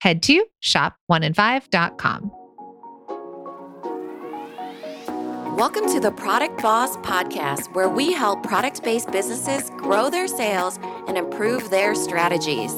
head to shop1in5.com. Welcome to the Product Boss Podcast, where we help product based businesses grow their sales and improve their strategies.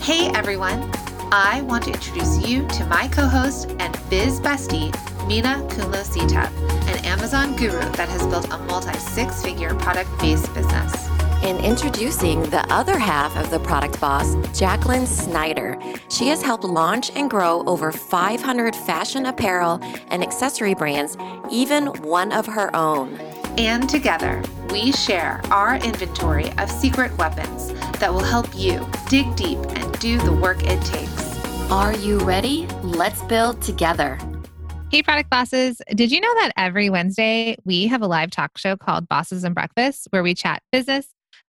Hey everyone, I want to introduce you to my co host and biz bestie, Minna Khounlo-Sithep, an Amazon guru that has built a multi six figure product based business. And introducing the other half of the product boss, Jacqueline Snyder. She has helped launch and grow over 500 fashion apparel and accessory brands, even one of her own. And together, we share our inventory of secret weapons that will help you dig deep and do the work it takes. Are you ready? Let's build together. Hey, product bosses. Did you know that every Wednesday we have a live talk show called Bosses and Breakfast where we chat business,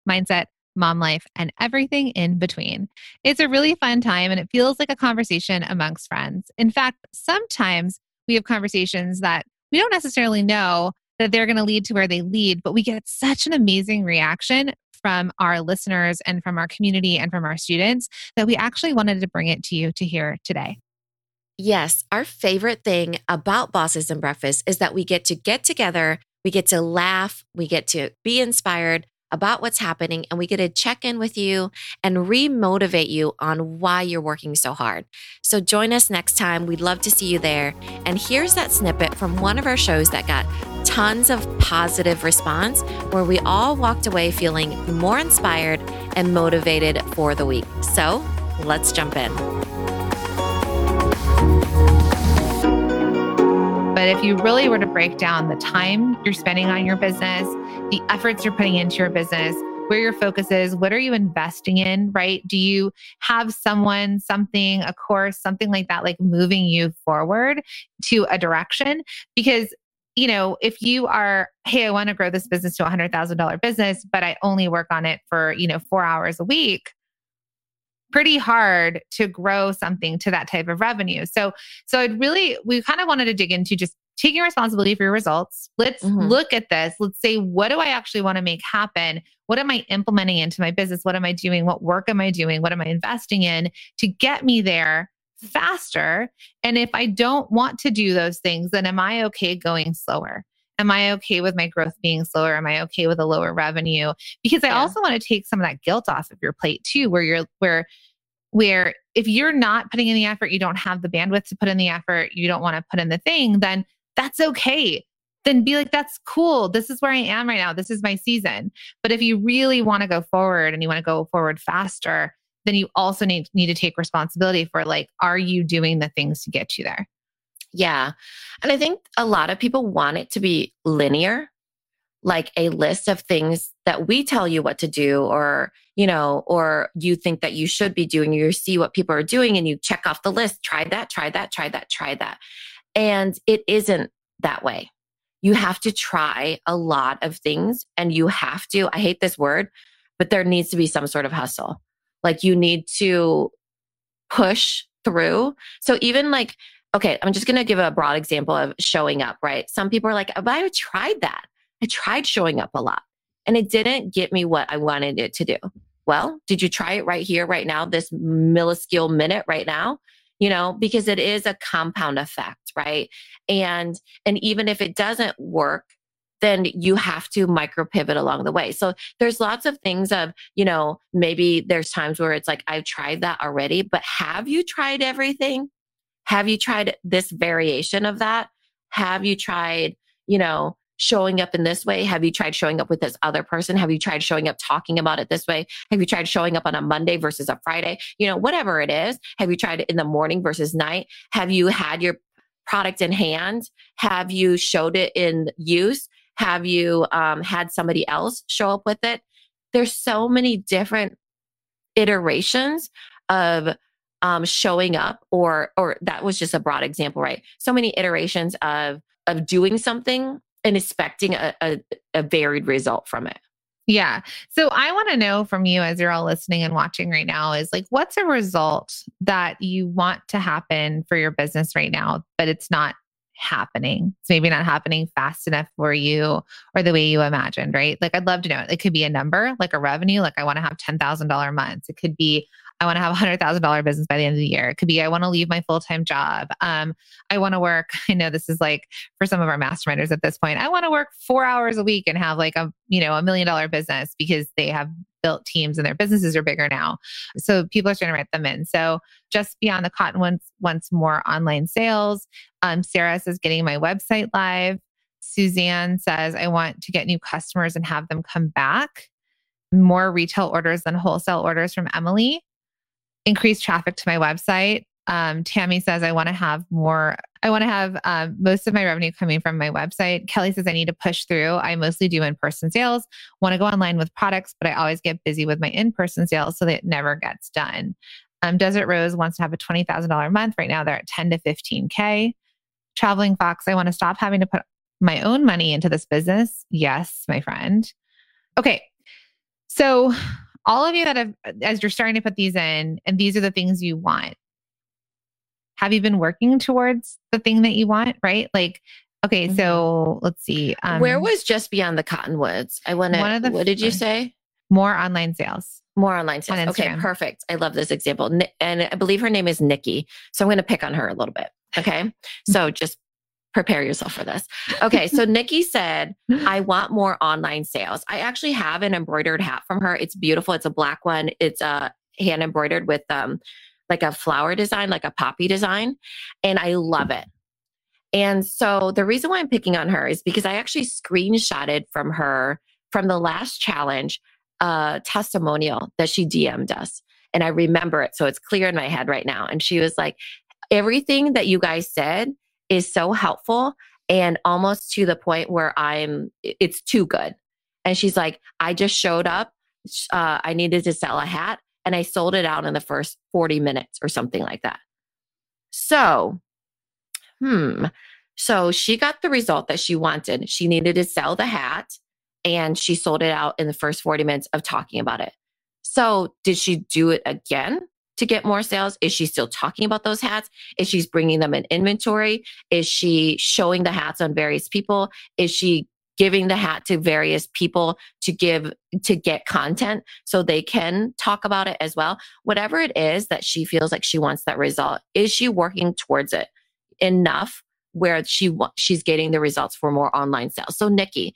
mindset, mom life, and everything in between. It's a really fun time and it feels like a conversation amongst friends. In fact, sometimes we have conversations that we don't necessarily know that they're going to lead to where they lead, but we get such an amazing reaction from our listeners and from our community and from our students that we actually wanted to bring it to you to hear today. Yes, our favorite thing about Bosses and Breakfast is that we get to get together, we get to laugh, we get to be inspired, about what's happening and we get to check in with you and remotivate you on why you're working so hard. So join us next time. We'd love to see you there. And here's that snippet from one of our shows that got tons of positive response where we all walked away feeling more inspired and motivated for the week. So let's jump in. But if you really were to break down the time you're spending on your business, the efforts you're putting into your business, where your focus is, what are you investing in, right? Do you have someone, something, a course, something like that, like moving you forward to a direction? Because you know, if you are, hey, I want to grow this business to a hundred thousand dollar business, but I only work on it for, you know, four hours a week, pretty hard to grow something to that type of revenue. So, so it really, we kind of wanted to dig into just taking responsibility for your results. Let's mm-hmm. look at this. Let's say, what do I actually want to make happen? What am I implementing into my business? What am I doing? What work am I doing? What am I investing in to get me there faster? And if I don't want to do those things, then am I okay going slower? Am I okay with my growth being slower? Am I okay with a lower revenue? Because I yeah. also want to take some of that guilt off of your plate too, where you're where where if you're not putting in the effort, you don't have the bandwidth to put in the effort, you don't want to put in the thing, then that's okay. Then be like, that's cool. This is where I am right now. This is my season. But if you really want to go forward and you want to go forward faster, then you also need, need to take responsibility for like, are you doing the things to get you there? Yeah. And I think a lot of people want it to be linear, like a list of things that we tell you what to do, or, you know, or you think that you should be doing, you see what people are doing and you check off the list, try that, try that, try that, try that. And it isn't that way. You have to try a lot of things and you have to, I hate this word, but there needs to be some sort of hustle. Like you need to push through. So even like, okay, I'm just going to give a broad example of showing up, right? Some people are like, oh, but I tried that. I tried showing up a lot and it didn't get me what I wanted it to do. Well, did you try it right here, right now, this milliscule minute right now? You know because it is a compound effect right and and even if it doesn't work then you have to micro pivot along the way. So there's lots of things of, you know, maybe there's times where it's like, I've tried that already, but have you tried everything? Have you tried this variation of that? Have you tried, you know, showing up in this way? Have you tried showing up with this other person? Have you tried showing up talking about it this way? Have you tried showing up on a Monday versus a Friday? You know, whatever it is. Have you tried it in the morning versus night? Have you had your product in hand? Have you showed it in use? Have you um, had somebody else show up with it? There's so many different iterations of um, showing up or or that was just a broad example right so many iterations of of doing something and expecting a, a, a varied result from it yeah. So I want to know from you as you're all listening and watching right now is like, what's a result that you want to happen for your business right now, but it's not happening. It's maybe not happening fast enough for you or the way you imagined, right? Like, I'd love to know. It could be a number, like a revenue, like I want to have $10,000 months. It could be I want to have a hundred thousand dollar business by the end of the year. It could be I want to leave my full time job. Um, I want to work. I know this is like for some of our masterminders at this point. I want to work four hours a week and have like a you know a million dollar business because they have built teams and their businesses are bigger now. So people are starting to write them in. So just beyond the cotton wants once more online sales. Um, Sarah says getting my website live. Suzanne says I want to get new customers and have them come back. More retail orders than wholesale orders from Emily increase traffic to my website. Um, Tammy says, I want to have more, I want to have um, most of my revenue coming from my website. Kelly says, I need to push through. I mostly do in person sales, want to go online with products, but I always get busy with my in person sales so that it never gets done. Um, Desert Rose wants to have a $20,000 month. Right now, they're at 10 to 15K. Traveling Fox, I want to stop having to put my own money into this business. Yes, my friend. Okay. So all of you that have, as you're starting to put these in, and these are the things you want, have you been working towards the thing that you want? Right? Like, okay, mm-hmm. so let's see. Um, Where was just beyond the cottonwoods? I want to. What did you say? More online sales. More online sales. On okay, perfect. I love this example. And I believe her name is Nikki. So I'm going to pick on her a little bit. Okay. so just prepare yourself for this. Okay. So Nikki said, I want more online sales. I actually have an embroidered hat from her. It's beautiful. It's a black one. It's uh, hand embroidered with um, like a flower design, like a poppy design. And I love it. And so the reason why I'm picking on her is because I actually screenshotted from her from the last challenge a testimonial that she DM'd us. And I remember it. So it's clear in my head right now. And she was like, everything that you guys said is so helpful and almost to the point where I'm, it's too good. And she's like, I just showed up. Uh, I needed to sell a hat and I sold it out in the first 40 minutes or something like that. So, hmm. So she got the result that she wanted. She needed to sell the hat and she sold it out in the first 40 minutes of talking about it. So, did she do it again? To get more sales? Is she still talking about those hats? Is she bringing them in inventory? Is she showing the hats on various people? Is she giving the hat to various people to give to get content so they can talk about it as well whatever it is that she feels like she wants that result is she working towards it enough where she she's getting the results for more online sales so nikki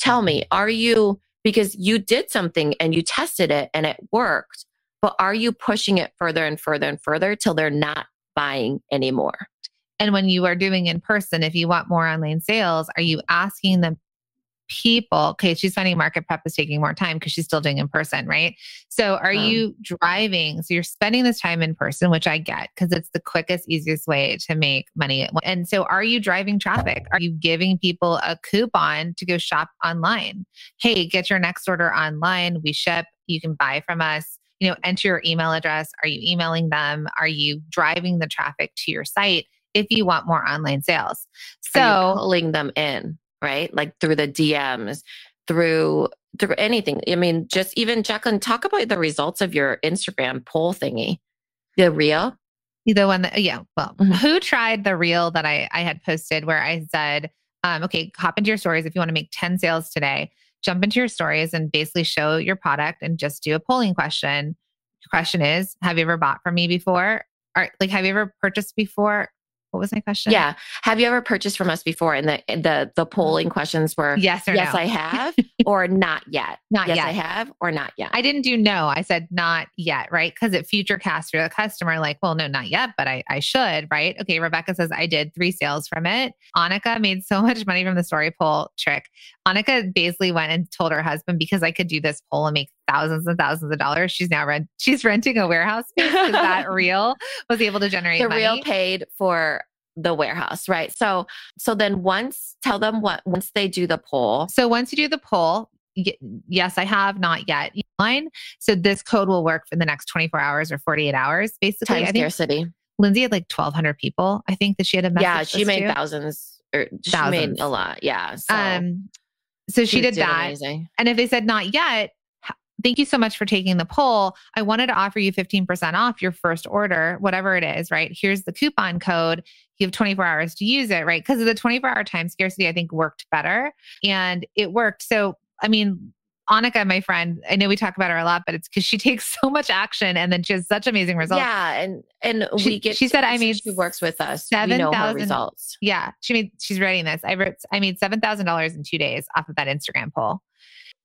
tell me are you because you did something and you tested it and it worked but are you pushing it further and further and further till they're not buying anymore? And when you are doing in person, if you want more online sales, are you asking them people okay she's finding market prep is taking more time because she's still doing in person right? So are um, you driving so you're spending this time in person which i get because it's the quickest easiest way to make money and so are you driving traffic? Are you giving people a coupon to go shop online? Hey get your next order online we ship you can buy from us you know, enter your email address. Are you emailing them? Are you driving the traffic to your site if you want more online sales? So pulling them in, right? Like through the DMs, through through anything. I mean, just even Jacqueline, talk about the results of your Instagram poll thingy. The reel. The one that yeah, well, mm-hmm. who tried the reel that I I had posted where I said, um, okay, hop into your stories if you want to make 10 sales today jump into your stories and basically show your product and just do a polling question. The question is, have you ever bought from me before? Or like, have you ever purchased before? What was my question? Yeah. Have you ever purchased from us before? And the the the polling mm. questions were yes or yes, no. I have, or not yet. Not yes, yet. I have, or not yet. I didn't do no. I said not yet, right? Because it future cast through the customer, like, well, no, not yet, but I, I should, right? Okay. Rebecca says I did three sales from it. Annika made so much money from the story poll trick. Annika basically went and told her husband because I could do this poll and make thousands and thousands of dollars. She's now rent she's renting a warehouse space. Is that real? Was able to generate the money. real paid for the warehouse, right? So so then once tell them what once they do the poll. So once you do the poll, yes, I have, not yet. Line. So this code will work for the next 24 hours or 48 hours. Basically, Time I scarcity. Lindsay had like 1,200 people. I think that she had a message. Yeah, she made too. thousands. Or she Thousands. made a lot. Yeah. So Um, so she she's did that. Amazing. And if they said not yet, thank you so much for taking the poll. I wanted to offer you 15% off your first order, whatever it is, right? Here's the coupon code. You have 24 hours to use it, right? Because of the 24 hour time scarcity, I think worked better and it worked. So, I mean, Annika, my friend, I know we talk about her a lot, but it's because she takes so much action and then she has such amazing results. Yeah, and and She- we get. she said, I made she works with us. We know her 7,000 results. Yeah, she made she's writing this. I wrote I made seven thousand dollars in two days off of that Instagram poll.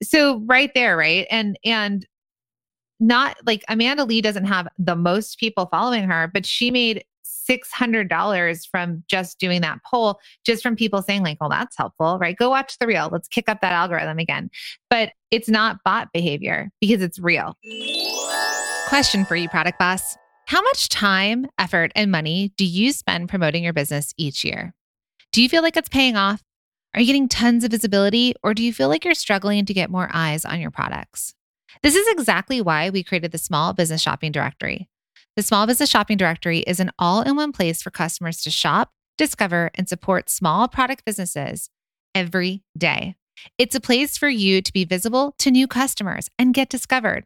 So right there, right? And and not like Amanda Lee doesn't have the most people following her, but she made six hundred dollars from just doing that poll, just from people saying, like, well, that's helpful, right? Go watch the reel. Let's kick up that algorithm again. But it's not bot behavior because it's real. Question for you, product boss. How much time, effort, and money do you spend promoting your business each year? Do you feel like it's paying off? Are you getting tons of visibility, or do you feel like you're struggling to get more eyes on your products? This is exactly why we created the Small Business Shopping Directory. The Small Business Shopping Directory is an all in one place for customers to shop, discover, and support small product businesses every day. It's a place for you to be visible to new customers and get discovered.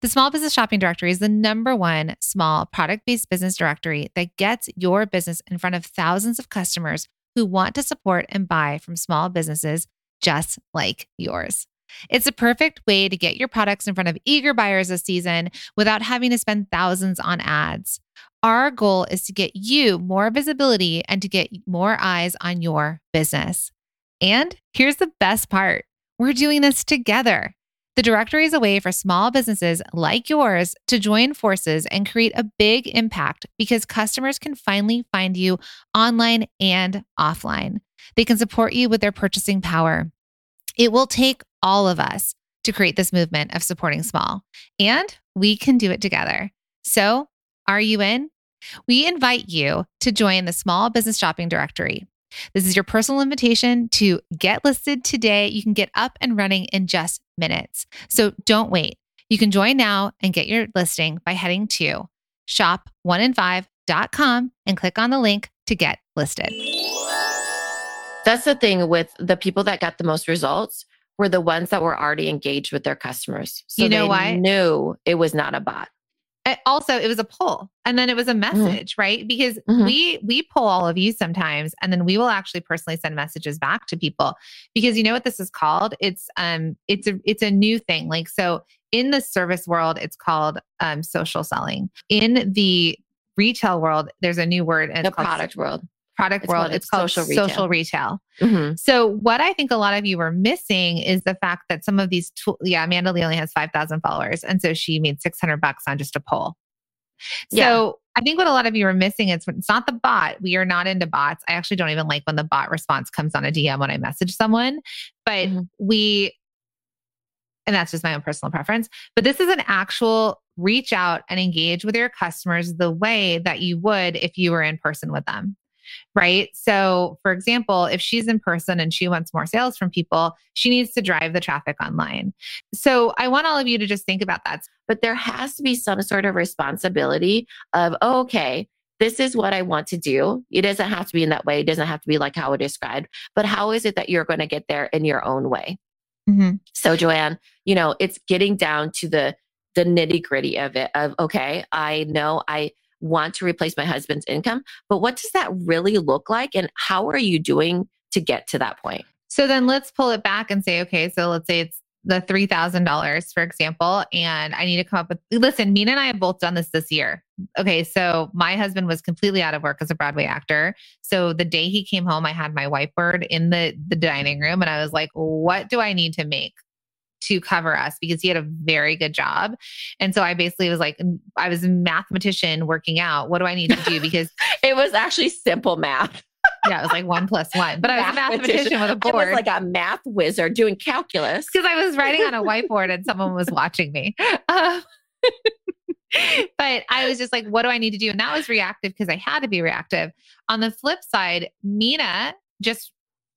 The Small Business Shopping Directory is the number one small product based business directory that gets your business in front of thousands of customers who want to support and buy from small businesses just like yours. It's a perfect way to get your products in front of eager buyers this season without having to spend thousands on ads. Our goal is to get you more visibility and to get more eyes on your business. And here's the best part we're doing this together. The directory is a way for small businesses like yours to join forces and create a big impact because customers can finally find you online and offline. They can support you with their purchasing power. It will take all of us to create this movement of supporting small, and we can do it together. So, are you in? We invite you to join the Small Business Shopping Directory. This is your personal invitation to get listed today. You can get up and running in just minutes. So don't wait. You can join now and get your listing by heading to shop1in5.com and click on the link to get listed. That's the thing with the people that got the most results were the ones that were already engaged with their customers. So You know they why? Knew it was not a bot. Uh, also it was a poll and then it was a message right? Because Mhm. we we pull all of you sometimes and then we will actually personally send messages back to people. Because you know what this is called? It's um it's a it's a new thing. Like so in the service world it's called um social selling. In the retail world there's a new word and it's The product world. Product it's world called it's called social social retail. retail Mhm. so what I think a lot of you are missing is the fact that some of these tools, yeah, Amanda Lee only has 5,000 followers. And so she made 600 bucks on just a poll. So Yeah. I think what a lot of you are missing is it's not the bot. We are not into bots. I actually don't even like when the bot response comes on a DM when I message someone, but Mhm. we, and that's just my own personal preference, but this is an actual reach out and engage with your customers the way that you would if you were in person with them right? So, for example, if she's in person and she wants more sales from people, she needs to drive the traffic online. So, I want all of you to just think about that. But there has to be some sort of responsibility of, oh, okay, this is what I want to do. It doesn't have to be in that way. It doesn't have to be like how it described, but how is it that you're going to get there in your own way? Mm-hmm. So Joanne, you know, it's getting down to the the nitty gritty of it of okay, I know I want to replace my husband's income, but what does that really look like and how are you doing to get to that point? So, then let's pull it back and say, okay, so let's say it's the $3,000, for example, and I need to come up with, listen, Minna and I have both done this this year. Okay, so my husband was completely out of work as a Broadway actor. So the day he came home, I had my whiteboard in the, the dining room and I was like, what do I need to make? To cover us because he had a very good job. And so I basically was like, I was a mathematician working out. What do I need to do? Because It was actually simple math. yeah, it was like one plus one, but I was a mathematician with a I was board. like a math wizard doing calculus. because I was writing on a whiteboard and someone was watching me. Um, but I was just like, what do I need to do? And that was reactive because I had to be reactive. On the flip side, Minna just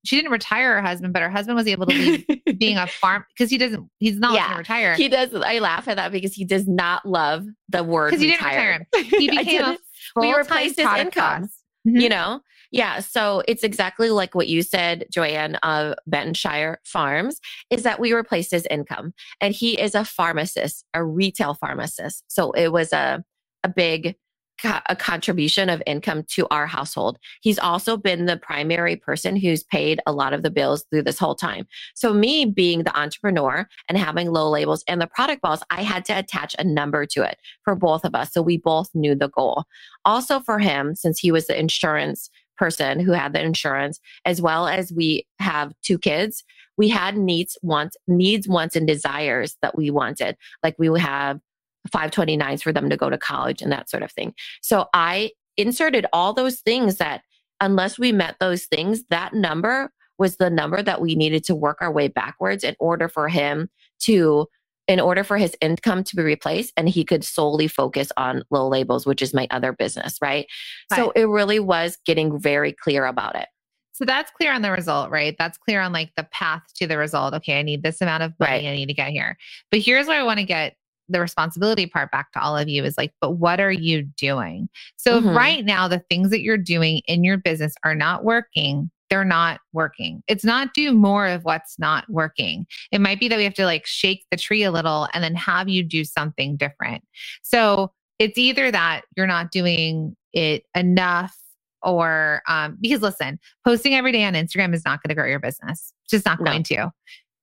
she didn't retire her husband, but her husband was able to leave being a farm because he doesn't, he's not Yeah, retire. he does. I laugh at that because he does not love the word Because he didn't retire him. He became a we replaced his income. Mhm. you know yeah so it's exactly like what you said joanne of bentonshire farms is that we replaced his income and he is a pharmacist a retail pharmacist so it was a a big a contribution of income to our household. He's also been the primary person who's paid a lot of the bills through this whole time. So me being the entrepreneur and having low labels and the Product Boss i had to attach a number to it for both of us so we both knew the goal. Also for him since he was the insurance person who had the insurance as well as we have two kids we had needs wants needs wants and desires that we wanted. Like we have 529s for them to go to college and that sort of thing so i inserted all those things that unless we met those things that number was the number that we needed to work our way backwards in order for him to in order for his income to be replaced and he could solely focus on low labels which is my other business right so it really was getting very clear about it So that's clear on the result, right? That's clear on like the path to the result. Okay, I need this amount of money. Right. I need to get here. But here's where I want to get the responsibility part back to all of you is like, but what are you doing? So if Mhm. right now the things that you're doing in your business are not working, they're not working. It's not do more of what's not working. It might be that we have to like shake the tree a little and then have you do something different. So it's either that you're not doing it enough or um, because listen, posting every day on Instagram is not going to grow your business. It's just not No. going to.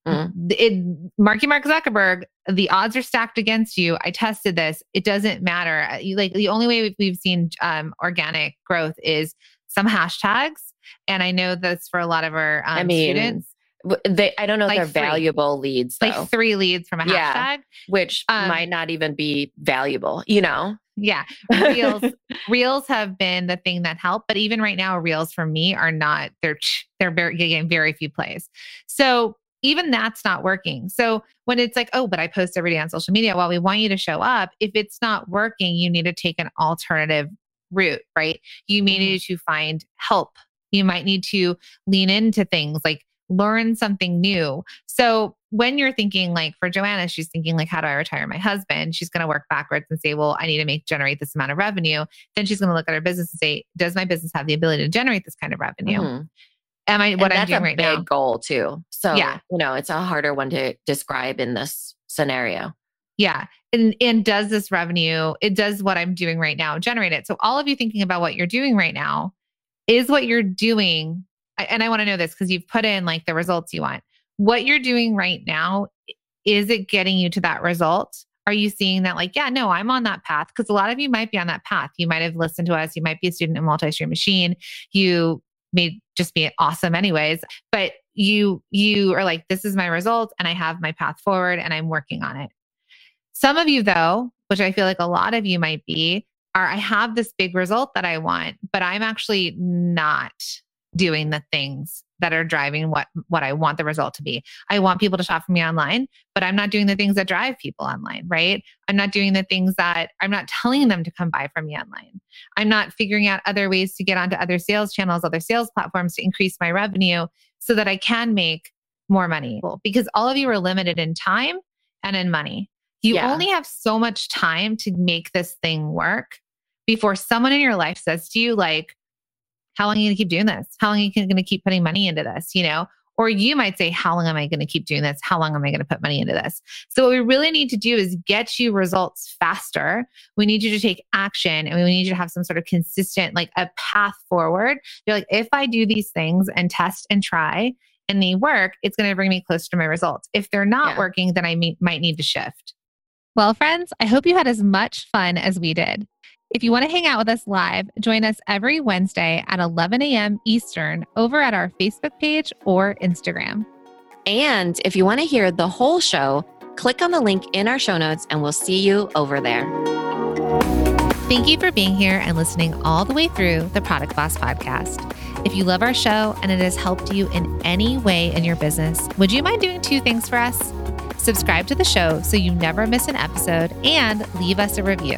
Mm. It, Marky Mark Zuckerberg, the odds are stacked against you. I tested this. It doesn't matter. Uh, You, like the only way we've, we've seen um, organic growth is some hashtags, and I know that's for a lot of our um, I mean, students, they i don't know if they're three. valuable leads though like three leads from a Yeah. hashtag. which um, might not even be valuable you know Yeah, reels reels have been the thing that helped but even right now reels for me are not they're they're very getting very few plays so even that's not working so when it's like oh but i post every day on social media well we want you to show up if it's not working you need to take an alternative route right you may Mhm. need to find help you might need to lean into things like learn something new so when you're thinking like for Joanna, she's thinking like, how do I retire my husband? She's going to work backwards and say, well, I need to make generate this amount of revenue. Then she's going to look at her business and say, does my business have the ability to generate this kind of revenue? Mhm. Am I what And I'm that's doing a right big now? goal too so Yeah. you know it's a harder one to describe in this scenario Yeah. And and does this revenue, it does what I'm doing right now generate it. So all of you thinking about what you're doing right now, is what you're doing, I- and I want to know this because you've put in like the results you want. What you're doing right now, is it getting you to that result? Are you seeing that like, yeah, no, I'm on that path? Because a lot of you might be on that path. You might have listened to us. You might be a student in multi-stream machine. You may just be awesome anyways, but you you are like, this is my result and I have my path forward and I'm working on it. Some of you, though, which I feel like a lot of you might be, are I have this big result that I want, but I'm actually not doing the things that are driving what what I want the result to be. I want people to shop for me online, but I'm not doing the things that drive people online, right? I'm not doing the things that I'm not telling them to come buy from me online. I'm not figuring out other ways to get onto other sales channels, other sales platforms to increase my revenue so that I can make more money. Because all of you are limited in time and in money. You Yeah. only have so much time to make this thing work before someone in your life says to you, like, how long are you going to keep doing this? How long are you going to keep putting money into this? You know, or you might say, how long am I going to keep doing this? How long am I going to put money into this? So, what we really need to do is get you results faster. We need you to take action and we need you to have some sort of consistent, like a path forward. You're like, if I do these things and test and try and they work, it's going to bring me closer to my results. If they're not Yeah. working, then I may, might need to shift. Well, friends, I hope you had as much fun as we did. If you want to hang out with us live, join us every Wednesday at 11 a.m. Eastern over at our Facebook page or Instagram. and if you want to hear the whole show click on the link in our show notes and we'll see you over there Thank you for being here and listening all the way through the Product Boss podcast. If you love our show and it has helped you in any way in your business, would you mind doing two things for us? Subscribe to the show so you never miss an episode and leave us a review.